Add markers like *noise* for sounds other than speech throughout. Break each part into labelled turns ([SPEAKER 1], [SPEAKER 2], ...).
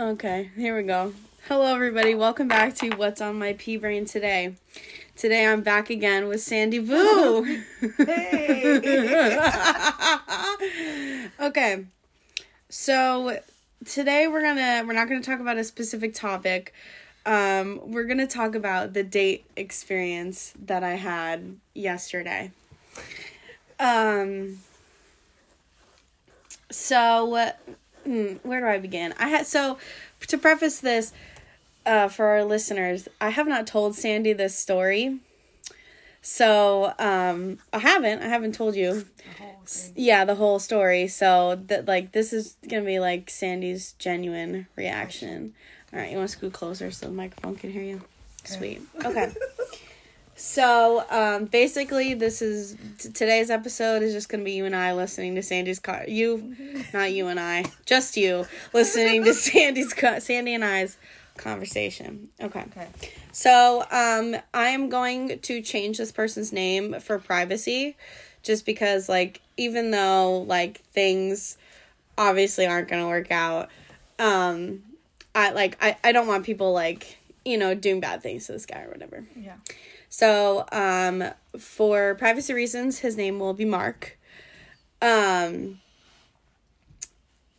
[SPEAKER 1] Okay, here we go. Hello, everybody. Welcome back to What's on My Pea Brain today. Today I'm back again with Sandy Vu. *laughs* Hey. *laughs* okay, so today we're gonna we're not gonna talk about a specific topic. Um, we're gonna talk about the date experience that I had yesterday. Um. So, hmm, where do I begin? I had so to preface this uh, for our listeners, I have not told Sandy this story. So, um, I haven't. I haven't told you. S- Yeah, the whole story. So that like this is gonna be like Sandy's genuine reaction. All right, you want to scoot closer so the microphone can hear you. Sweet. Okay. *laughs* So, um, basically, this is t- today's episode is just gonna be you and I listening to Sandy's car. You, not you and I, just you listening to *laughs* Sandy's co- Sandy and I's conversation. Okay.
[SPEAKER 2] Okay.
[SPEAKER 1] So, um, I am going to change this person's name for privacy, just because, like, even though like things obviously aren't gonna work out, um, I like I I don't want people like you know doing bad things to this guy or whatever.
[SPEAKER 2] Yeah.
[SPEAKER 1] So, um, for privacy reasons, his name will be Mark. Um,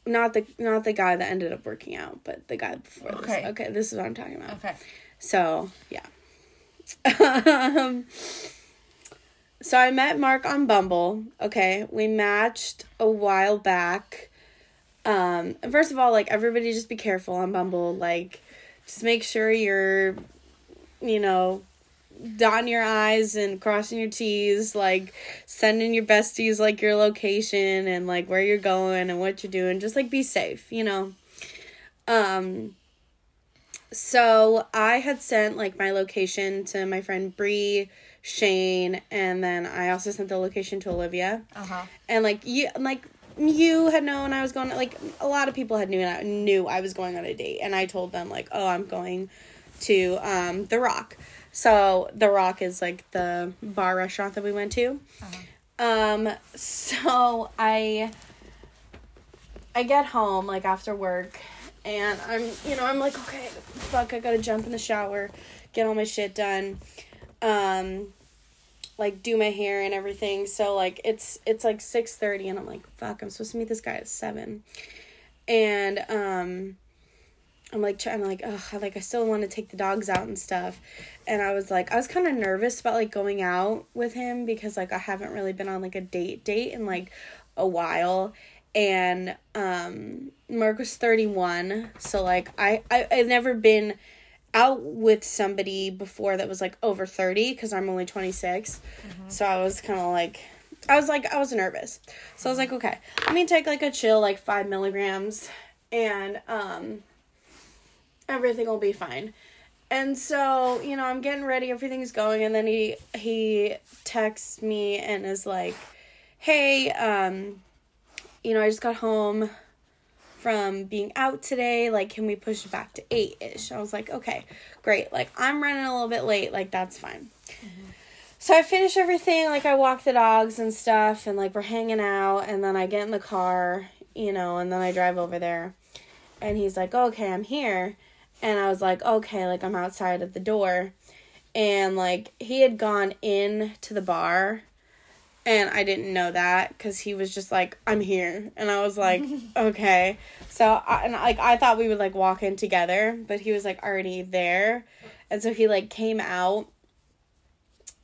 [SPEAKER 1] not the not the guy that ended up working out, but the guy before
[SPEAKER 2] Okay.
[SPEAKER 1] this. Okay, this is what I'm talking about.
[SPEAKER 2] Okay.
[SPEAKER 1] So yeah. *laughs* um, so I met Mark on Bumble. Okay, we matched a while back. Um, and first of all, like everybody, just be careful on Bumble. Like, just make sure you're, you know, dotting your I's and crossing your T's. Like, sending your besties like your location and like where you're going and what you're doing. Just like be safe, you know. Um. So I had sent like my location to my friend Bree, Shane, and then I also sent the location to Olivia.
[SPEAKER 2] Uh huh.
[SPEAKER 1] And like you, like you had known I was going. Like a lot of people had knew I knew I was going on a date, and I told them like, oh, I'm going to um the Rock. So the Rock is like the bar restaurant that we went to. Um. So I. I get home like after work and I'm you know I'm like okay fuck I gotta jump in the shower get all my shit done um like do my hair and everything so like it's it's like 6:30 and I'm like fuck I'm supposed to meet this guy at 7 and um I'm like trying to like oh I like I still want to take the dogs out and stuff. And I was like I was kind of nervous about like going out with him because like I haven't really been on like a date date in like a while. And um Mark was 31 so like I, I I've never been out with somebody before that was like over 30 because I'm only 26 so I was kind of like I was like I was nervous. So I was like okay let me take like a chill like five milligrams. And um everything will be fine. And so you know i'm getting ready everything's going and then he he texts me and is like hey um you know i just got home from being out today like can we push it back to 8ish i was like okay great like i'm running a little bit late like that's fine. So i finish everything like i walk the dogs and stuff and like we're hanging out and then i get in the car you know and then i drive over there. And he's like okay i'm here and I was like, okay, like I'm outside at the door. And like he had gone in to the bar and I didn't know that cuz he was just like, I'm here. And I was like, *laughs* okay. So I, and like I thought we would like walk in together, but he was like already there. And so he like came out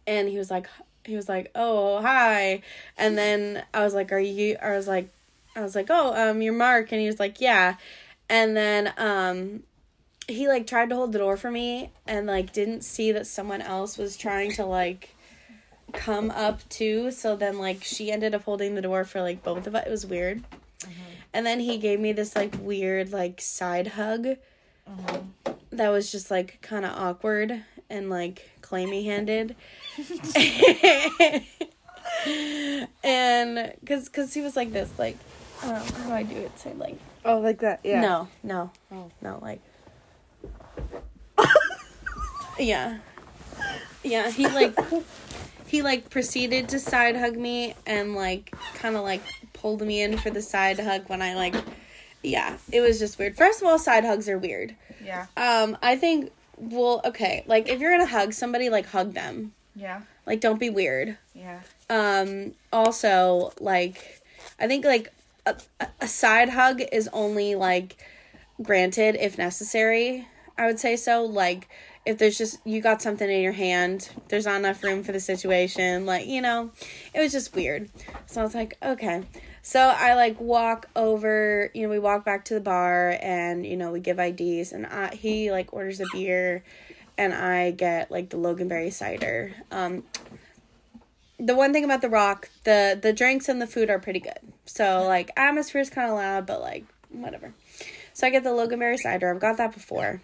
[SPEAKER 1] and he was like he was like, "Oh, hi." And then I was like, "Are you I was like I was like, "Oh, um you're Mark." And he was like, "Yeah." And then um he like tried to hold the door for me and like didn't see that someone else was trying to like come up too so then like she ended up holding the door for like both of us it was weird and then he gave me this like weird like side hug that was just like kind of awkward and like clammy handed *laughs* and because because he was like this like um, how do i do it so like
[SPEAKER 2] Oh, like that. Yeah.
[SPEAKER 1] no, no,
[SPEAKER 2] Oh.
[SPEAKER 1] no, like. Yeah, yeah. He like, *laughs* he like proceeded to side hug me and like kind of like pulled me in for the side hug when I like, yeah, it was just weird. First of all, side hugs are weird.
[SPEAKER 2] Yeah.
[SPEAKER 1] Um, I think well, okay, like if you're gonna hug somebody, like hug them.
[SPEAKER 2] Yeah.
[SPEAKER 1] Like don't be weird.
[SPEAKER 2] Yeah.
[SPEAKER 1] Um, also, like I think like a, a side hug is only like granted if necessary. I would say so. Like if there's just you got something in your hand, there's not enough room for the situation. Like you know, it was just weird. So I was like, okay. So I like walk over, you know, we walk back to the bar and you know we give IDs and I, he like orders a beer, and I get like the Loganberry cider. Um, the one thing about the Rock, the the drinks and the food are pretty good. So like atmosphere is kind of loud, but like whatever. So I get the Loganberry cider. I've got that before.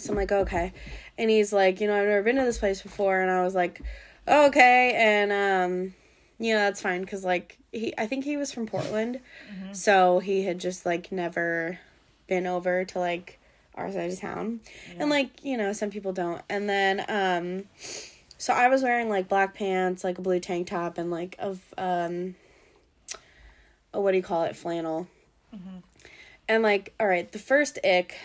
[SPEAKER 1] So I'm like, okay. And he's like, you know, I've never been to this place before. And I was like, okay. And, um, you know, that's fine. Cause like, he, I think he was from Portland. So he had just like never been over to like our side of town. And like, you know, some people don't. And then, um, so I was wearing like black pants, like a blue tank top, and like of, um, a, what do you call it? Flannel. And like, all right, the first ick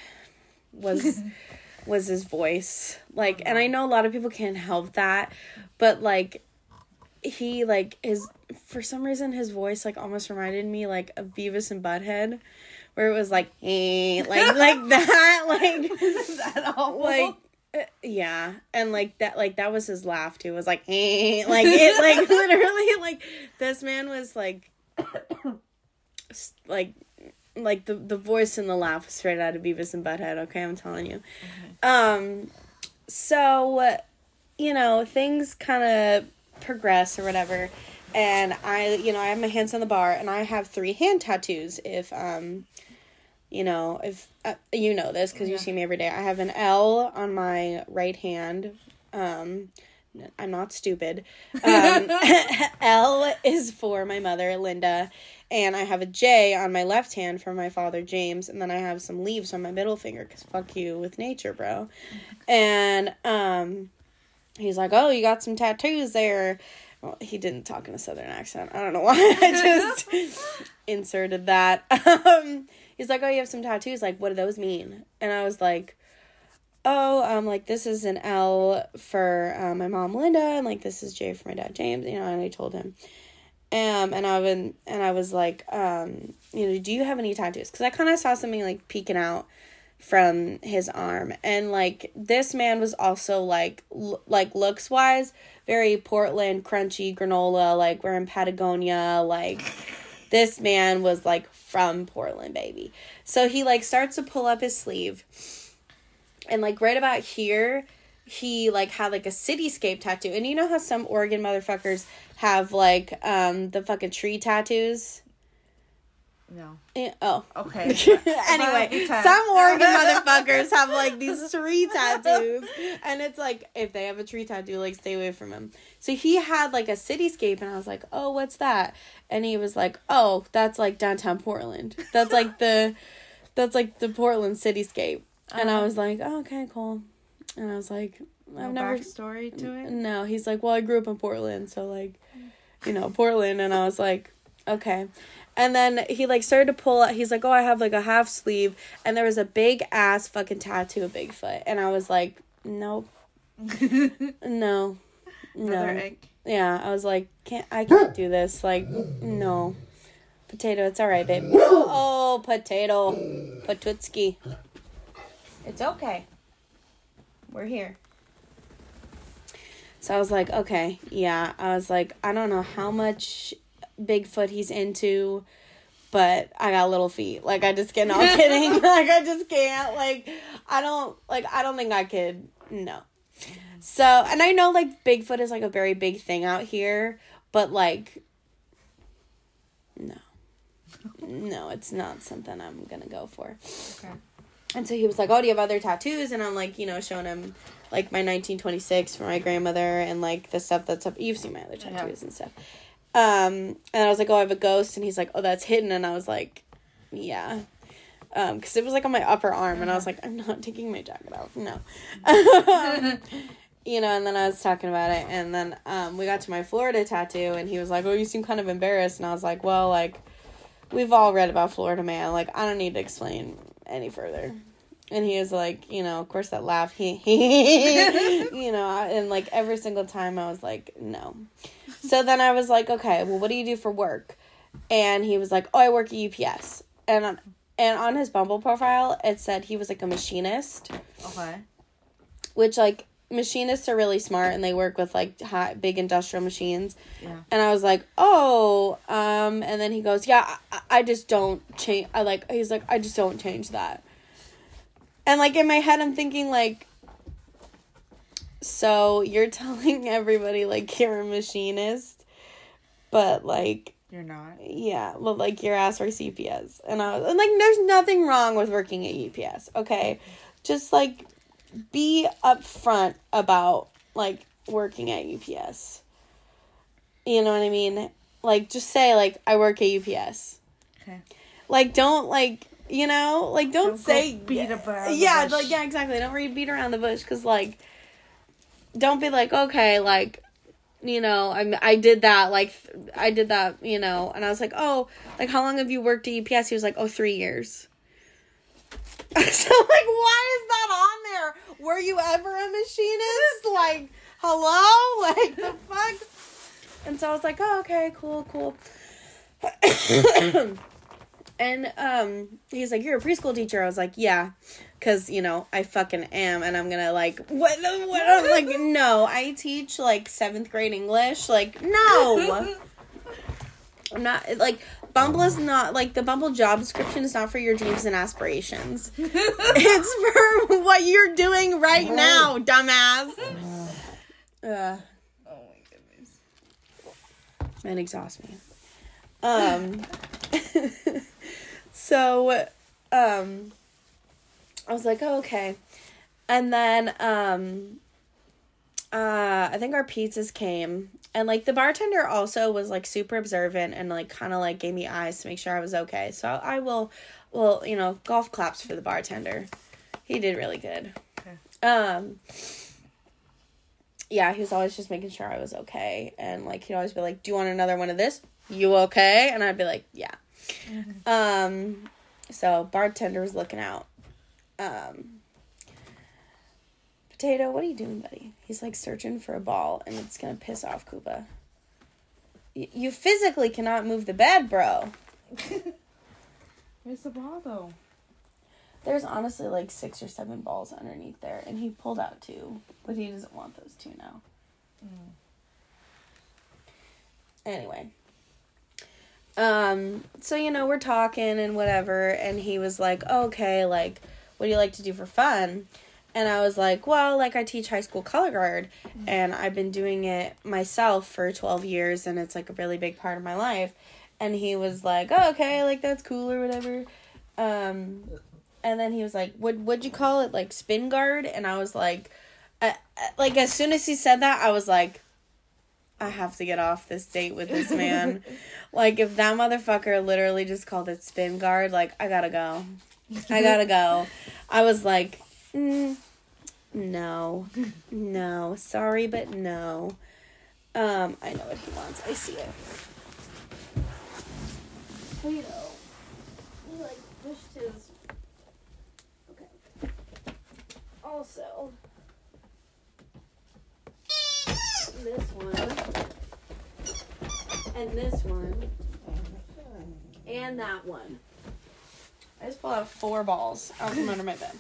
[SPEAKER 1] was *laughs* was his voice. Like, and I know a lot of people can't help that, but like he like his for some reason his voice like almost reminded me like of Beavis and Butthead, where it was like eh, *laughs* like like *laughs* that like *laughs*
[SPEAKER 2] that
[SPEAKER 1] like uh, yeah. And like that like that was his laugh too. It was like eh, like it like literally like this man was like *coughs* like like the the voice and the laugh was straight out of Beavis and Butthead okay? I'm telling you. Um so you know things kind of progress or whatever. And I you know I have my hands on the bar and I have three hand tattoos if um you know if uh, you know this because you see me every day. I have an l on my right hand. Um i'm not stupid. Um *laughs* *laughs* l is for my mother linda and i have a j on my left hand for my father james and then i have some leaves on my middle finger because fuck you with nature bro and um he's like oh you got some tattoos there well, he didn't talk in a southern accent. I don't know *laughs* why I just *laughs* inserted that. *laughs* Um, he's like, "Oh, you have some tattoos. Like, what do those mean?" And I was like, "Oh, um, like this is an L for uh, my mom Linda, and like this is J for my dad James." You know, and I told him. Um, and I been and I was like, um, you know, do you have any tattoos? Because I kind of saw something like peeking out from his arm, and like this man was also like, l- like looks wise, very Portland crunchy granola. Like we're in Patagonia, like this man was like from Portland, baby. So he like starts to pull up his sleeve. And like right about here, he like had like a cityscape tattoo. And you know how some Oregon motherfuckers have like um the fucking tree tattoos?
[SPEAKER 2] No.
[SPEAKER 1] Eh, oh.
[SPEAKER 2] Okay. *laughs*
[SPEAKER 1] anyway, some *laughs* Oregon motherfuckers have like these tree tattoos, and it's like if they have a tree tattoo, like stay away from him. So he had like a cityscape, and I was like, "Oh, what's that?" And he was like, "Oh, that's like downtown Portland. That's like the, that's like the Portland cityscape." And I
[SPEAKER 2] Uh-huh.
[SPEAKER 1] was like, oh, "Okay, cool." And I was like,
[SPEAKER 2] No
[SPEAKER 1] "I've never."
[SPEAKER 2] backstory to it.
[SPEAKER 1] No, he's like, well, I grew up in Portland, so like, you know, Portland, and I was like, okay. And then he like started to pull out. He's like, oh, I have like a half sleeve, and there was a big ass fucking tattoo of Bigfoot, and I was like, nope, *laughs* no, no, yeah. I was like, can't I can't do this. Like, no, potato. It's all right, babe. Oh, potato, Patutski. It's okay. We're here. So I was like, okay, yeah. I was like, I don't know how much Bigfoot he's into, but I got little feet. Like I just can't. No, *laughs* kidding. *laughs* like I just can't. Like I don't. Like I don't think I could. No. So and I know like Bigfoot is like a very big thing out here, but like, no, no, it's not something I'm gonna go for.
[SPEAKER 2] Okay.
[SPEAKER 1] And so he was like, "Oh, do you have other tattoos?" And I'm like, you know, showing him like my 1926 for my grandmother and like the stuff that's up. You've seen my other
[SPEAKER 2] Yeah.
[SPEAKER 1] tattoos and stuff. Um, and I was like, "Oh, I have a ghost," and he's like, "Oh, that's hidden." And I was like, "Yeah." Um, because it was like on my upper arm, and I was like, I'm not taking my jacket off. No. *laughs* you know, and then I was talking about it, and then um, we got to my Florida tattoo, and he was like, "Oh, you seem kind of embarrassed," and I was like, "Well, like, we've all read about Florida Man. Like, I don't need to explain any further. And he was like, you know, of course that laugh, he, *laughs* you know, and like every single time I was like, no. So then I was like, okay, well, what do you do for work? And he was like, oh, I work at UPS. And on, and on his Bumble profile, it said he was like a machinist,
[SPEAKER 2] Okay.
[SPEAKER 1] which like machinists are really smart and they work with like high, big industrial machines.
[SPEAKER 2] Yeah.
[SPEAKER 1] And I was like, oh, um, and then he goes, yeah, I, I just don't change. I like, he's like, I just don't change that. And like in my head, I'm thinking like, so you're *laughs* telling everybody like you're a machinist, but like,
[SPEAKER 2] You're not.
[SPEAKER 1] yeah, well, like your ass works UPS, and I was and, like, there's nothing wrong with working at UPS. Okay, just like be upfront about like working at UPS. You know what I mean? Like, just say like I work at UPS.
[SPEAKER 2] Okay.
[SPEAKER 1] Like, don't like you know? Like don't,
[SPEAKER 2] Don't
[SPEAKER 1] say
[SPEAKER 2] beat around the
[SPEAKER 1] yeah like yeah exactly. Don't really beat around the bush because like don't be like okay like you know I'm. i did that like i did that you know. And i was like oh like how long have you worked at ups he was like oh three years. *laughs* So like why is that on there? Were you ever a machinist? Like hello? *laughs* Like the fuck? And so i was like oh okay cool cool *coughs* *coughs* and um he's like you're a preschool teacher. I was like yeah because you know i fucking am and i'm gonna like *laughs* what, the what? I'm like no i teach like seventh grade english. Like no! I'm not like bumble is not like the bumble job description is not for your dreams and aspirations. *laughs* It's for what you're doing right now dumbass. Uh,
[SPEAKER 2] Oh my goodness.
[SPEAKER 1] and exhaust me. Um, *laughs* so, um, I was like, oh, okay. And then, um, uh, I think our pizzas came, and like the bartender also was like super observant and like kind of like gave me eyes to make sure I was okay. So I will, well, you know, golf claps for the bartender. He did really good.
[SPEAKER 2] Okay.
[SPEAKER 1] Um, yeah, he was always just making sure I was okay. And like he'd always be like, Do you want another one of this? You okay? And I'd be like, Yeah. Um so bartender was looking out. Um Potato, what are you doing, buddy? He's like searching for a ball and it's gonna piss off Koopa. Y- you physically cannot move the bed, bro. *laughs*
[SPEAKER 2] Where's the ball though?
[SPEAKER 1] There's honestly like six or seven balls underneath there, and he pulled out two, but he doesn't want those two now. Anyway. Um, so you know, we're talking and whatever, and he was like, Okay, like, what do you like to do for fun? And I was like, Well, like I teach high school color guard and I've been doing it myself for twelve years and it's like a really big part of my life. And he was like, oh, okay, like that's cool or whatever. Um and then he was like, "What would you call it? Like spin guard?" And I was like, I, I- like as soon as he said that, I was like, I have to get off this date with this man. *laughs* like if that motherfucker literally just called it spin guard, like I gotta go. I gotta go. I was like, mm, no, no, sorry, but no. Um, I know what he wants. I see it. Play-Doh. He like pushed his. Okay. Also, this one, and this one, and that one. I just pulled out four balls out from under my bed.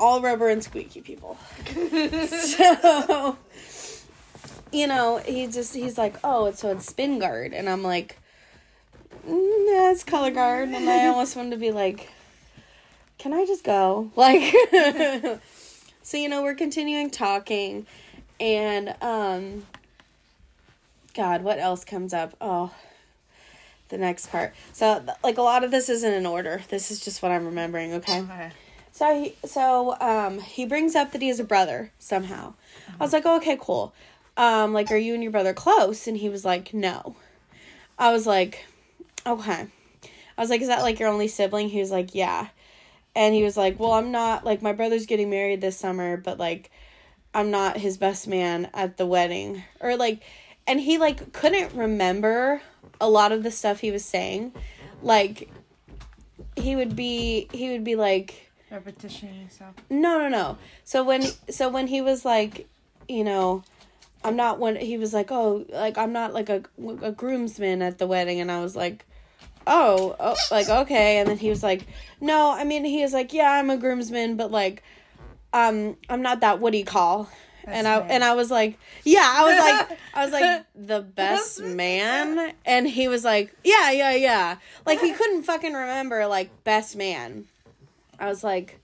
[SPEAKER 1] All rubber and squeaky people. *laughs* so, you know, he just he's like, oh, it's so it's spin guard, and I'm like, mm, yeah, it's color guard, and I almost wanted to be like, can I just go? Like, *laughs* so you know, we're continuing talking, and um, God, what else comes up? Oh, the next part. So, like, a lot of this isn't in order. This is just what I'm remembering. Okay.
[SPEAKER 2] Okay.
[SPEAKER 1] So he so um he brings up that he has a brother somehow. I was like, oh, okay, cool. Um, like, are you and your brother close? And he was like, no. I was like, okay. I was like, is that like your only sibling? He was like, yeah. And he was like, well, I'm not like my brother's getting married this summer, but like I'm not his best man at the wedding. Or like and he like couldn't remember a lot of the stuff he was saying. Like he would be he would be like
[SPEAKER 2] Repetition and stuff.
[SPEAKER 1] no, no, no. So when so when he was like, you know, I'm not when he was like, oh, like I'm not like a a groomsman at the wedding, and I was like, oh, oh, like okay, and then he was like, no, I mean he was like, yeah, I'm a groomsman, but like, um, I'm not that. What do you call? and I
[SPEAKER 2] man.
[SPEAKER 1] and I was like, yeah, I was like, I was like *laughs* the best man, and he was like, yeah, yeah, yeah, like he couldn't fucking remember like best man. I was like,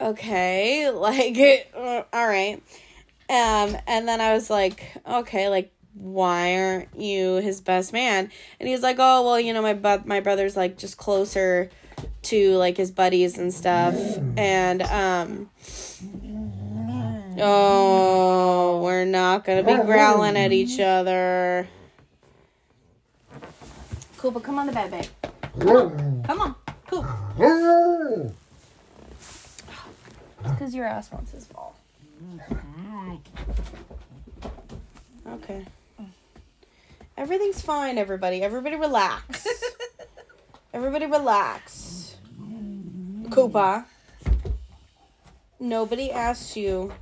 [SPEAKER 1] okay, *laughs* like, all right. Um, and then I was like, okay, like, why aren't you his best man? And he's like, oh, well, you know, my bu- my brother's like just closer to like his buddies and stuff, and um. Oh, we're not gonna be growling at each other. Koopa, come on the bed, babe. Come on, Coop. Because your ass wants his ball. Okay. Everything's fine, everybody. Everybody relax. *laughs* everybody relax. Koopa. Nobody asked you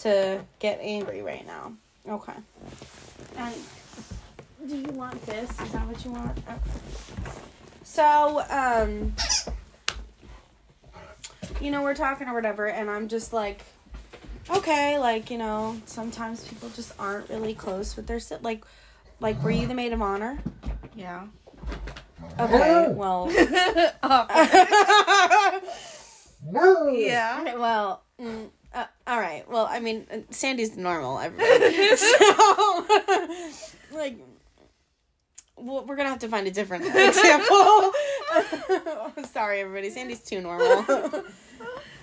[SPEAKER 1] to get angry right now. Okay. And do you want this? Is that what you want? Okay. So, um, you know, we're talking or whatever, and I'm just like, okay, like, you know, sometimes people just aren't really close with their sit. Like, like, were you the maid of honor?
[SPEAKER 2] Yeah.
[SPEAKER 1] Okay, well, *laughs*
[SPEAKER 2] Yeah.
[SPEAKER 1] well, mm, uh, all right. Well, I mean, uh, Sandy's normal, everybody. *laughs* so, *laughs* like, well, we're gonna have to find a different example. Sorry, everybody. Sandy's too normal.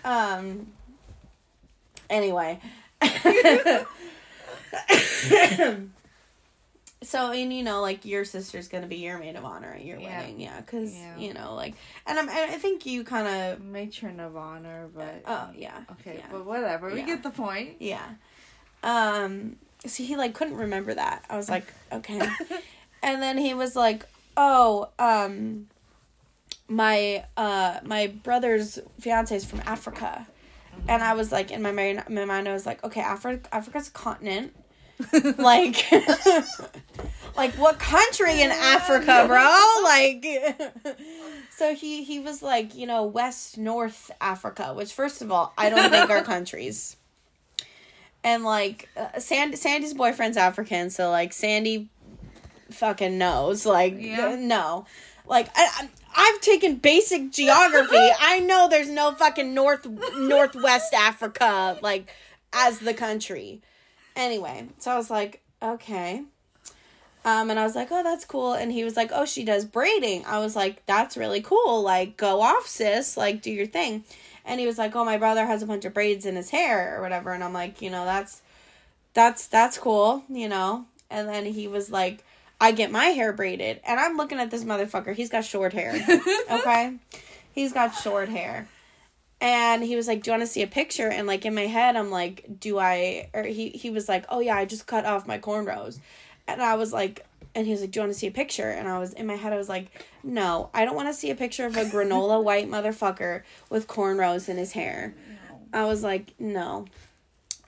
[SPEAKER 1] um. Anyway. So and you know like your sister's gonna be your maid of honor at your
[SPEAKER 2] Yeah.
[SPEAKER 1] wedding yeah because
[SPEAKER 2] Yeah.
[SPEAKER 1] you know like and I'm, i think you kind of
[SPEAKER 2] Matron of honor, but
[SPEAKER 1] oh yeah
[SPEAKER 2] okay,
[SPEAKER 1] yeah.
[SPEAKER 2] but whatever. We get the point.
[SPEAKER 1] Yeah. Um so he like couldn't remember that. I was like, *laughs* okay. and then he was like, "Oh, um my uh my brother's fiance is from Africa." And I was like in my mind, my mind I was like, "Okay, Africa Africa's a continent." *laughs* like *laughs* like what country in Africa, bro? Like *laughs* so he he was like, you know, West North Africa, which first of all, I don't think are countries. And like uh, Sandy Sandy's boyfriend's African, so like Sandy fucking knows like
[SPEAKER 2] Yeah.
[SPEAKER 1] uh, no. Like I I've taken basic geography. I know there's no fucking north northwest Africa like as the country. Anyway, so I was like, okay. Um, and I was like, oh, that's cool. And he was like, oh, she does braiding. I was like, that's really cool. Like, go off, sis. Like, do your thing. And he was like, oh, my brother has a bunch of braids in his hair or whatever. And I'm like, you know, that's, that's, that's cool, you know? And then he was like, I get my hair braided. And I'm looking at this motherfucker. He's got short hair. *laughs* Okay? He's got short hair. And he was like, "Do you want to see a picture?" And like in my head, I'm like, "Do I?" Or he he was like, "Oh yeah, I just cut off my cornrows," and I was like, and he was like, "Do you want to see a picture?" And I was in my head, I was like, "No, I don't want to see a picture of a granola *laughs* white motherfucker with cornrows in his hair." I was like, "No."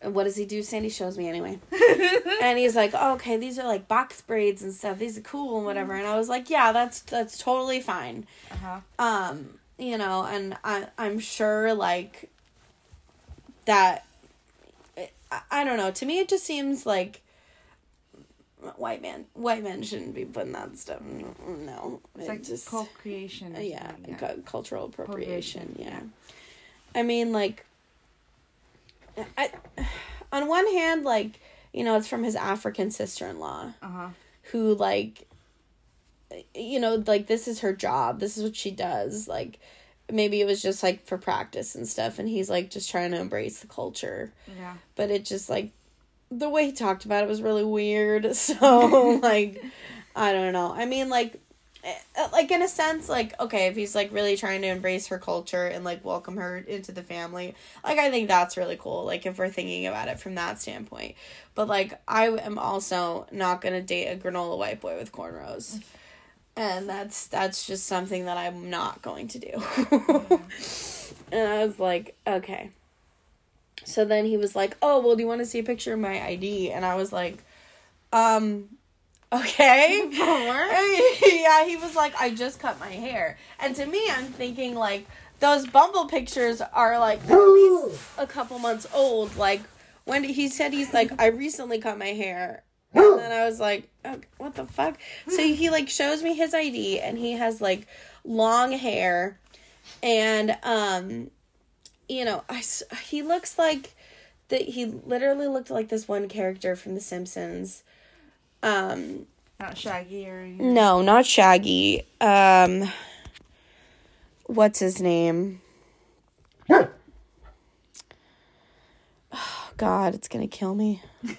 [SPEAKER 1] What does he do? Sandy shows me anyway. *laughs* and he's like, oh, "Okay, these are like box braids and stuff. These are cool and whatever." And I was like, "Yeah, that's that's totally fine."
[SPEAKER 2] Uh-huh.
[SPEAKER 1] um you know and i i'm sure like that I, I don't know to me it just seems like white man white men shouldn't be putting that stuff no
[SPEAKER 2] It's
[SPEAKER 1] it
[SPEAKER 2] like
[SPEAKER 1] just
[SPEAKER 2] co-creation. or
[SPEAKER 1] yeah, cultural appropriation
[SPEAKER 2] Appropriation,
[SPEAKER 1] yeah. i mean like i on one hand like you know it's from his african sister-in-law
[SPEAKER 2] Uh-huh.
[SPEAKER 1] who like you know like this is her job. This is what she does. Like maybe it was just like for practice and stuff and he's like just trying to embrace the culture.
[SPEAKER 2] Yeah.
[SPEAKER 1] but it just like the way he talked about it was really weird. *laughs* So *laughs* like i don't know. I mean like eh, uh, like in a sense like okay if he's like really trying to embrace her culture and like welcome her into the family like i think that's really cool like if we're thinking about it from that standpoint. But like i am also not gonna date a granola white boy with cornrows and that's that's just something that i'm not going to do. *laughs* And i was like okay. So then he was like oh well do you want to see a picture of my id and i was like um okay. *laughs* *laughs* Yeah he was like i just cut my hair. And to me i'm thinking like those bumble pictures are like at least *gasps* a couple months old. Like when he said he's like i recently cut my hair and *gasps* then i was like oh, what the fuck so he like shows me his id and he has like long hair and um you know I he looks like that he literally looked like this one character from the simpsons um
[SPEAKER 2] Not Shaggy or anything.
[SPEAKER 1] no, not Shaggy. Um what's his name? *laughs* Oh god, it's going to kill me. *laughs*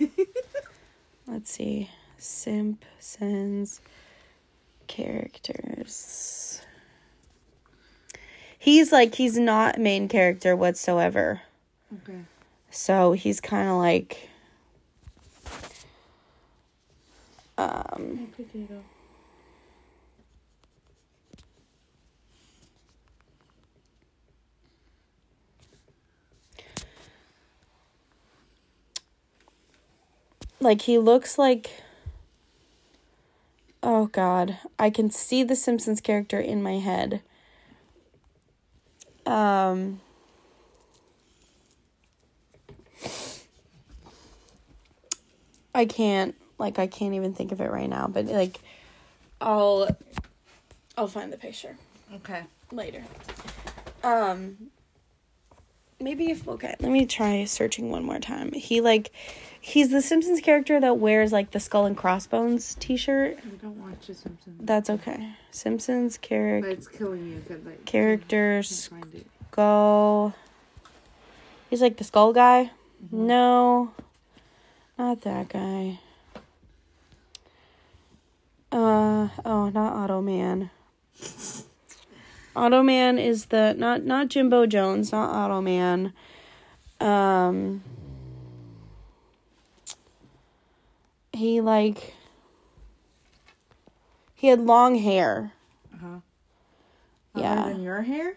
[SPEAKER 1] Let's see. Simpsons characters. He's like he's not main character whatsoever.
[SPEAKER 2] Okay.
[SPEAKER 1] So he's kind of like um like he looks like oh god i can see the simpsons character in my head um i can't like i can't even think of it right now but like i'll i'll find the picture
[SPEAKER 2] Okay.
[SPEAKER 1] later. Um maybe if okay, let me try searching one more time. He like he's the Simpsons character that wears like the skull and crossbones t-shirt.
[SPEAKER 2] I don't watch The Simpsons.
[SPEAKER 1] That's okay. Simpsons character
[SPEAKER 2] it's killing you because like
[SPEAKER 1] characters
[SPEAKER 2] can't find it.
[SPEAKER 1] skull. He's like the skull guy. No. Not that guy. Uh oh, not Otto Mann. *laughs* Otto Mann is the not not Jimbo Jones, not Otto Mann. Um he like he had long hair.
[SPEAKER 2] Uh-huh.
[SPEAKER 1] Yeah.
[SPEAKER 2] Your hair?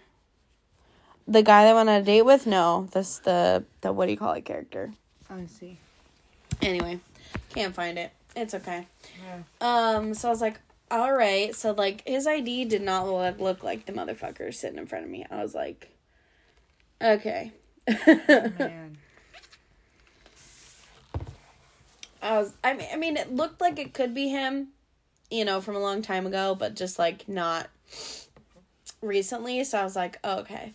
[SPEAKER 1] The guy that I went on a date with, no, that's the the what do you call it character.
[SPEAKER 2] I see.
[SPEAKER 1] Anyway, can't find it. It's okay.
[SPEAKER 2] Yeah.
[SPEAKER 1] Um, so I was like, all right. So like his ID did not look, look like the motherfucker sitting in front of me. I was like, okay.
[SPEAKER 2] Man. *laughs*
[SPEAKER 1] I was. I mean, I mean, it looked like it could be him, you know, from a long time ago, but just like not recently. So I was like, oh, okay.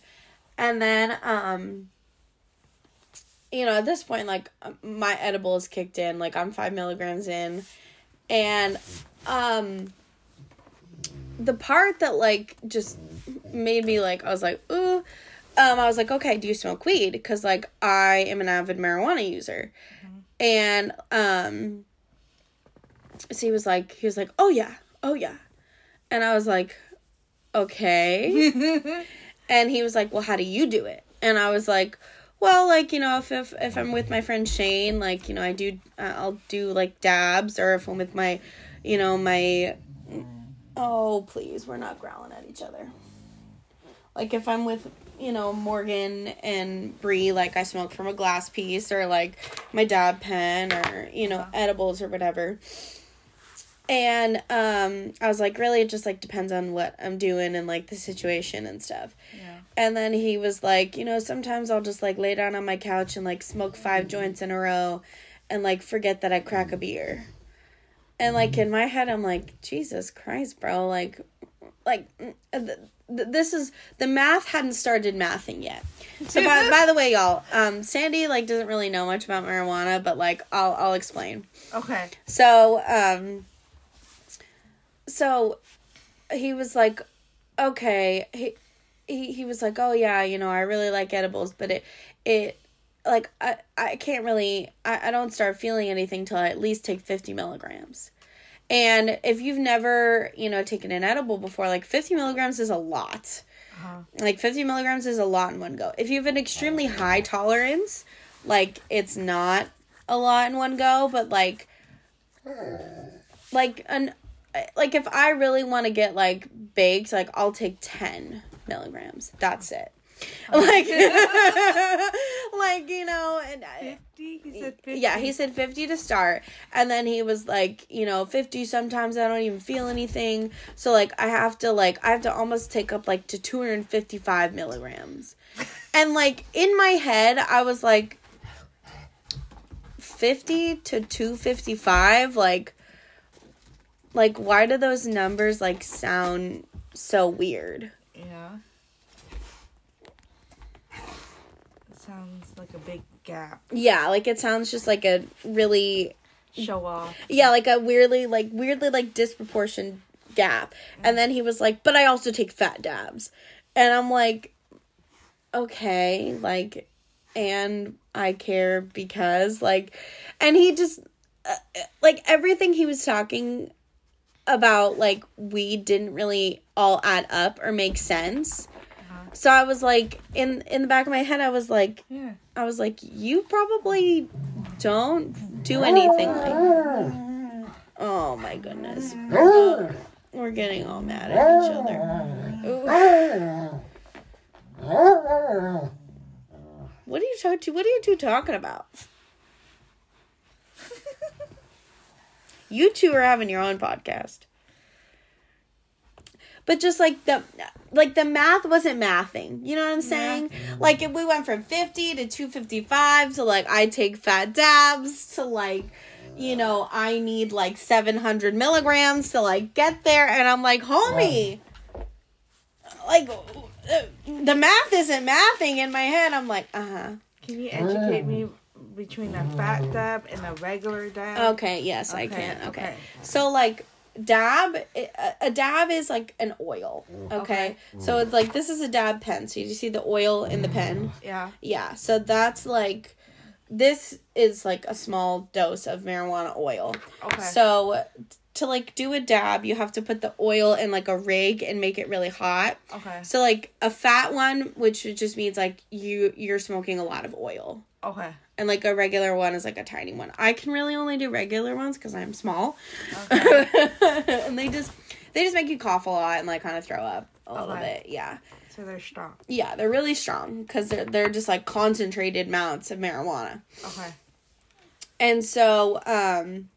[SPEAKER 1] And then, um, you know, at this point, like um, my edible is kicked in. Like I'm five milligrams in, and um, the part that like just made me like I was like, ooh. Um, I was like, okay, do you smoke weed? Because like I am an avid marijuana user, and um, so he was like, he was like, oh yeah, oh yeah, and I was like, okay, *laughs* and he was like, well, how do you do it? And I was like, well, like you know, if if if I'm with my friend Shane, like you know, I do, I'll do like dabs, or if I'm with my, you know, my, oh please, we're not growling at each other. Like if I'm with you know Morgan and Bree, like I smoke from a glass piece or like my dab pen or you know edibles or whatever. And um, I was like, really, it just like depends on what I'm doing and like the situation and stuff.
[SPEAKER 2] Yeah.
[SPEAKER 1] And then he was like, you know, sometimes I'll just like lay down on my couch and like smoke five joints in a row and like forget that I crack a beer. And like in my head, I'm like, Jesus Christ, bro. Like, like mm, th- th- this is the math hadn't started mathing yet. So by, *laughs* by the way, y'all, um, Sandy like doesn't really know much about marijuana, but like I'll I'll explain.
[SPEAKER 2] Okay.
[SPEAKER 1] So, um, so he was like, okay, he, he, he was like, oh yeah, you know, I really like edibles, but it, it, like, I, I can't really, I, I don't start feeling anything till I at least take 50 milligrams. And if you've never, you know, taken an edible before, like 50 milligrams is a lot.
[SPEAKER 2] Uh-huh.
[SPEAKER 1] Like 50 milligrams is a lot in one go. If you have an extremely high tolerance, like it's not a lot in one go, but like, like an, like if I really want to get like baked, like I'll take 10 milligrams. That's it. *laughs* Like, *laughs* like you know, and
[SPEAKER 2] 50? He said 50.
[SPEAKER 1] yeah, he said 50 to start. And then he was like, you know, 50 sometimes I don't even feel anything. So like I have to like I have to almost take up like to 255 milligrams. *laughs* And like in my head, I was like 50 to 255 like like why do those numbers like sound so weird?
[SPEAKER 2] Yeah. It sounds like a big gap.
[SPEAKER 1] Yeah, like it sounds just like a really
[SPEAKER 2] Show off.
[SPEAKER 1] yeah like a weirdly like weirdly like disproportioned gap and then he was like but i also take fat dabs and i'm like okay like and i care because like and he just uh, like everything he was talking about like weed didn't really all add up or make sense so i was like in in the back of my head i was like
[SPEAKER 2] Yeah.
[SPEAKER 1] I was like, you probably don't do anything like. Oh my goodness, we're getting all mad at each other. Ooh. What are you talking to? What are you two talking about? *laughs* you two are having your own podcast. But just like the like the math wasn't mathing. You know what I'm saying? Like if we went from 50 to 255 to like I take fat dabs to like you know, I need like 700 milligrams to like get there and I'm like, "Homie, like uh, the math isn't mathing in my head." I'm like, "Uh-huh."
[SPEAKER 2] Can you educate me between a fat dab and a regular dab?
[SPEAKER 1] Okay, yes, I can. Okay.
[SPEAKER 2] okay.
[SPEAKER 1] So like dab a- a dab is like an oil, mm. okay?
[SPEAKER 2] Okay.
[SPEAKER 1] So it's like this is a dab pen. So you see the oil in the pen? Mm.
[SPEAKER 2] Yeah.
[SPEAKER 1] Yeah. So that's like this is like a small dose of marijuana oil.
[SPEAKER 2] Okay.
[SPEAKER 1] So to like do a dab, you have to put the oil in like a rig and make it really hot.
[SPEAKER 2] okay.
[SPEAKER 1] So like a fat one, which just means like you you're smoking a lot of oil
[SPEAKER 2] Okay.
[SPEAKER 1] and like a regular one is like a tiny one. I can really only do regular ones because I'm small,
[SPEAKER 2] Okay. *laughs*
[SPEAKER 1] and they just they just make you cough a lot and like kind of throw up a little bit. Yeah,
[SPEAKER 2] so they're strong.
[SPEAKER 1] yeah, they're really strong because they're they're just like concentrated amounts of marijuana,
[SPEAKER 2] Okay.
[SPEAKER 1] and so um,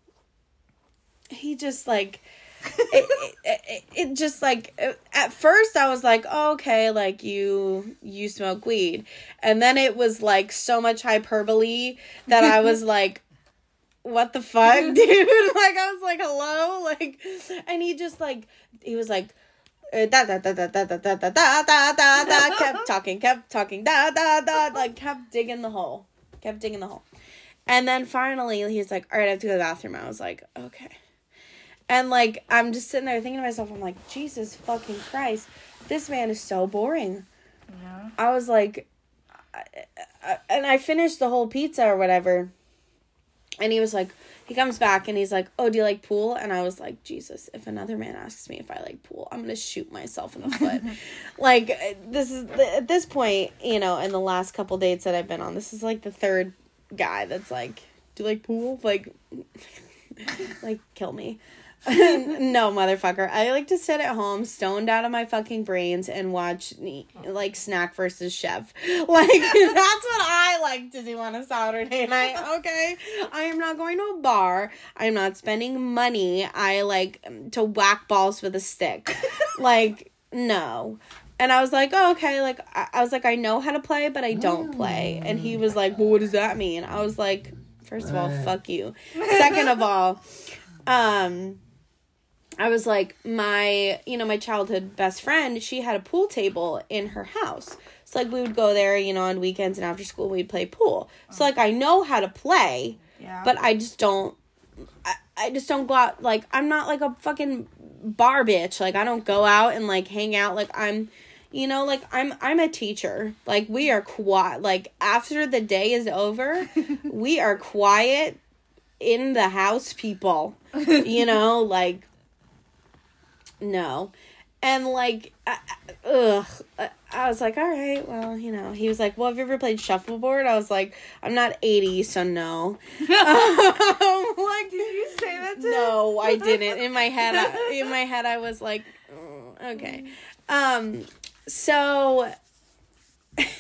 [SPEAKER 1] he just like. It, it, it, it just like at first I was like oh, okay like you you smoke weed and then it was like so much hyperbole that I was like what the fuck dude like I was like hello like and he just like he was like uh, da da da da da da da da da da da da kept talking kept talking da da da like kept digging the hole kept digging the hole and then finally he's like all right I have to go to the bathroom I was like okay and like I'm just sitting there thinking to myself, I'm like, Jesus fucking Christ, this man is so boring.
[SPEAKER 2] Yeah.
[SPEAKER 1] I was like, I, I, and I finished the whole pizza or whatever. And he was like, he comes back and he's like, oh, do you like pool? And I was like, Jesus, if another man asks me if I like pool, I'm gonna shoot myself in the foot. *laughs* like this is at this point, you know, in the last couple dates that I've been on, this is like the third guy that's like, do you like pool? Like, *laughs* like kill me. *laughs* no, motherfucker. I like to sit at home, stoned out of my fucking brains, and watch like Snack versus Chef. *laughs* Like *laughs* that's what I like to do on a Saturday night. Okay, I am not going to a bar. I am not spending money. I like to whack balls with a stick. like no. And I was like, oh, okay. Like I, I was like, I know how to play, but I don't play. And he was like, well, what does that mean? I was like, first of all, fuck you. Second of all, um I was like my you know my childhood best friend she had a pool table in her house. So like we would go there you know on weekends and after school we'd play pool. So like I know how to play
[SPEAKER 2] Yeah.
[SPEAKER 1] but I just don't I, I just don't go out like I'm not like a fucking bar bitch. Like I don't go out and like hang out. Like I'm you know like I'm I'm a teacher. Like we are quiet. Like after the day is over *laughs* we are quiet in the house people. you know, like no. And like, I, I- ugh, I- was like, all right, well, you know. He was like, well, have you ever played shuffleboard? I was like, I'm not 80, so no. I'm *laughs* like,
[SPEAKER 2] Did you say that to
[SPEAKER 1] no, I didn't. In my head, I, in my head, I was like, "Mm, okay. Um, so, *laughs*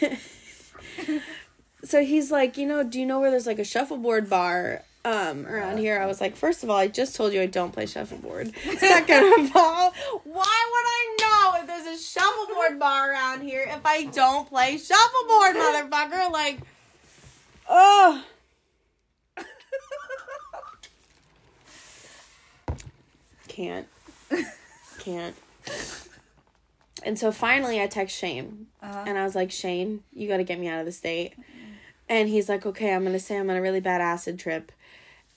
[SPEAKER 1] so he's like, you know, do you know where there's like a shuffleboard bar? Um, around here, I was like, first of all, I just told you I don't play shuffleboard. *laughs* Second of all, why would I know if there's a shuffleboard bar around here if I don't play shuffleboard, motherfucker? Like, oh. Can't. Can't. And so finally I text Shane.
[SPEAKER 2] Uh-huh.
[SPEAKER 1] And I was like, Shane, you gotta get me out of the state. And he's like, Okay, I'm gonna say I'm on a really bad acid trip.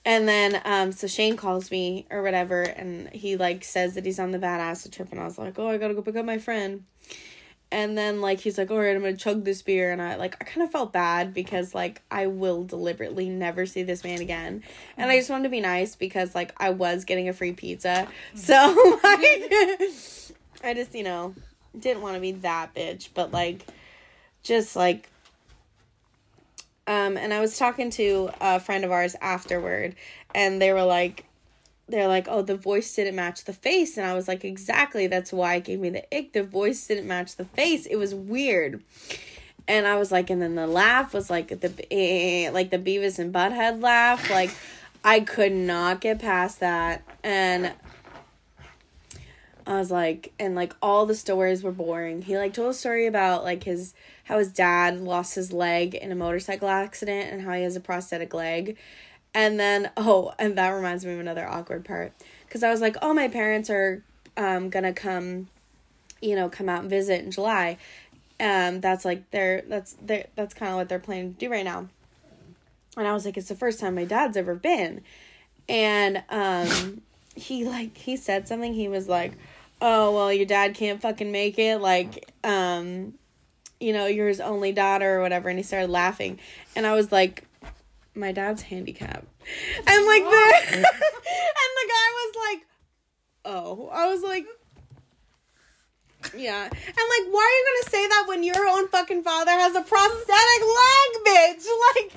[SPEAKER 1] And then um so Shane calls me or whatever and he like says that he's on the bad acid trip and I was like, Oh, I gotta go pick up my friend. And then like he's like, All right, I'm gonna chug this beer and I like I kind of felt bad because like I will deliberately never see this man again. And I just wanted to be nice because like I was getting a free pizza. So *laughs* like *laughs* I just, you know, didn't want to be that bitch, but like just like um and I was talking to a friend of ours afterward and they were like they're like, "Oh, the voice didn't match the face." And I was like, "Exactly, that's why it gave me the ick. The voice didn't match the face. It was weird." And I was like, and then the laugh was like the eh, like the Beavis and Butthead laugh. Like I could not get past that. And I was like, and like all the stories were boring. He like told a story about like his how his dad lost his leg in a motorcycle accident and how he has a prosthetic leg. And then oh, and that reminds me of another awkward part cuz I was like, "Oh, my parents are um to come you know, come out and visit in July." Um that's like they're that's they're that's kind of what they're planning to do right now. And I was like, "It's the first time my dad's ever been." And um *laughs* he like he said something he was like, "Oh, well, your dad can't fucking make it like um you know, you're his only daughter or whatever." And he started laughing. And I was like, my dad's handicapped. And like the *laughs* and the guy was like, "Oh." I was like, yeah. And like, why are you gonna say that when your own fucking father has a prosthetic leg, bitch? *laughs* Like,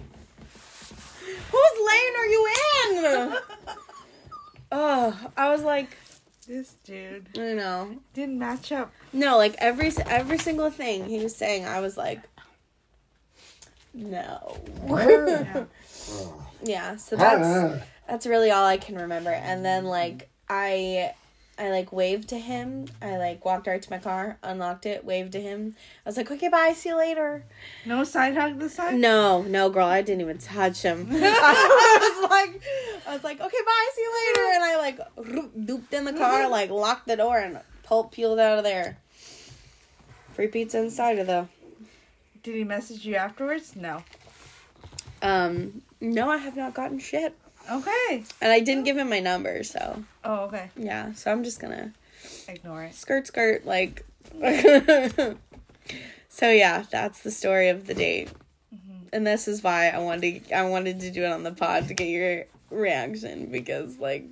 [SPEAKER 1] whose lane are you in? *laughs* Oh, I was like,
[SPEAKER 2] This dude
[SPEAKER 1] I know.
[SPEAKER 2] didn't match up.
[SPEAKER 1] No, like every every single thing he was saying, I was like, no. *laughs*
[SPEAKER 2] Yeah.
[SPEAKER 1] yeah. So that's that's really all I can remember. And then like I I like waved to him. I like walked right to my car, unlocked it, waved to him. I was like, "Okay, bye. See you later."
[SPEAKER 2] No side hug this time?
[SPEAKER 1] No, no, girl, I didn't even touch him. *laughs* *laughs* I was like, I was like, "Okay, bye. See you later." And I like dooped in the car, *laughs* like locked the door, and pulp peeled out of there. Free pizza inside of though.
[SPEAKER 2] Did he message you afterwards? No.
[SPEAKER 1] Um, no, I have not gotten shit,
[SPEAKER 2] Okay.
[SPEAKER 1] and I didn't give him my number, so
[SPEAKER 2] Oh, okay.
[SPEAKER 1] yeah. So I'm just gonna.
[SPEAKER 2] Ignore it.
[SPEAKER 1] skirt skirt like *laughs* so yeah that's the story of the date mm-hmm. and this is why i wanted to i wanted to do it on the pod to get your reaction because like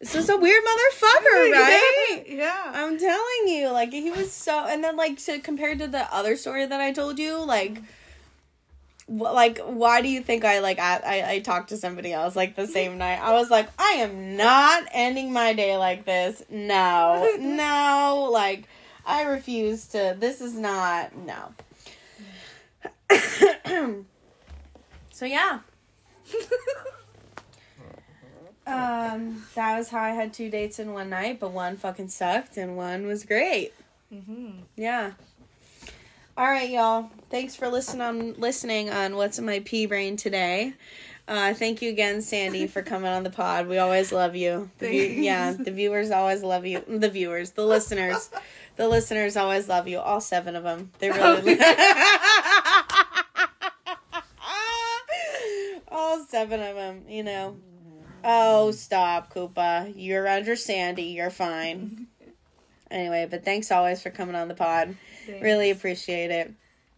[SPEAKER 1] this is a weird motherfucker right
[SPEAKER 2] Yeah.
[SPEAKER 1] i'm telling you like he was so and then like so compared to the other story that i told you like wh- like why do you think i like I, I i talked to somebody else like the same *laughs* night? I was like i am not ending my day like this. No. *laughs* No. Like i refuse to. This is not no. *coughs* So yeah. *laughs* Um that was how i had two dates in one night but one fucking sucked and one was great.
[SPEAKER 2] Hmm
[SPEAKER 1] yeah. All right, y'all. Thanks for listening on listening on what's in my pea brain today. Uh, thank you again, Sandy, for *laughs* coming on the pod. We always love you. The view- yeah, the viewers always love you. The viewers, the listeners, the listeners always love you. All seven of them. They really. *laughs* All seven of them. You know. Oh, stop, Koopa. You're under Sandy. You're fine. *laughs* Anyway, but thanks always for coming on the pod. Really appreciate it.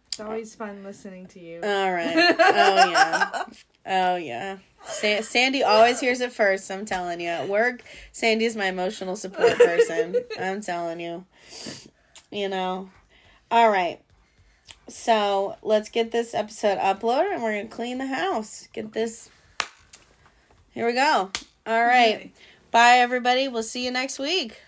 [SPEAKER 2] It's always fun listening to you.
[SPEAKER 1] All right. *laughs* Oh yeah. Oh yeah. Sa- Sandy always hears it first. I'm telling you. At work, Sandy is my emotional support person. *laughs* I'm telling you. You know. All right. So let's get this episode uploaded, and we're gonna clean the house. Get this. Here we go. All right.
[SPEAKER 2] Okay.
[SPEAKER 1] Bye, everybody. We'll see you next week.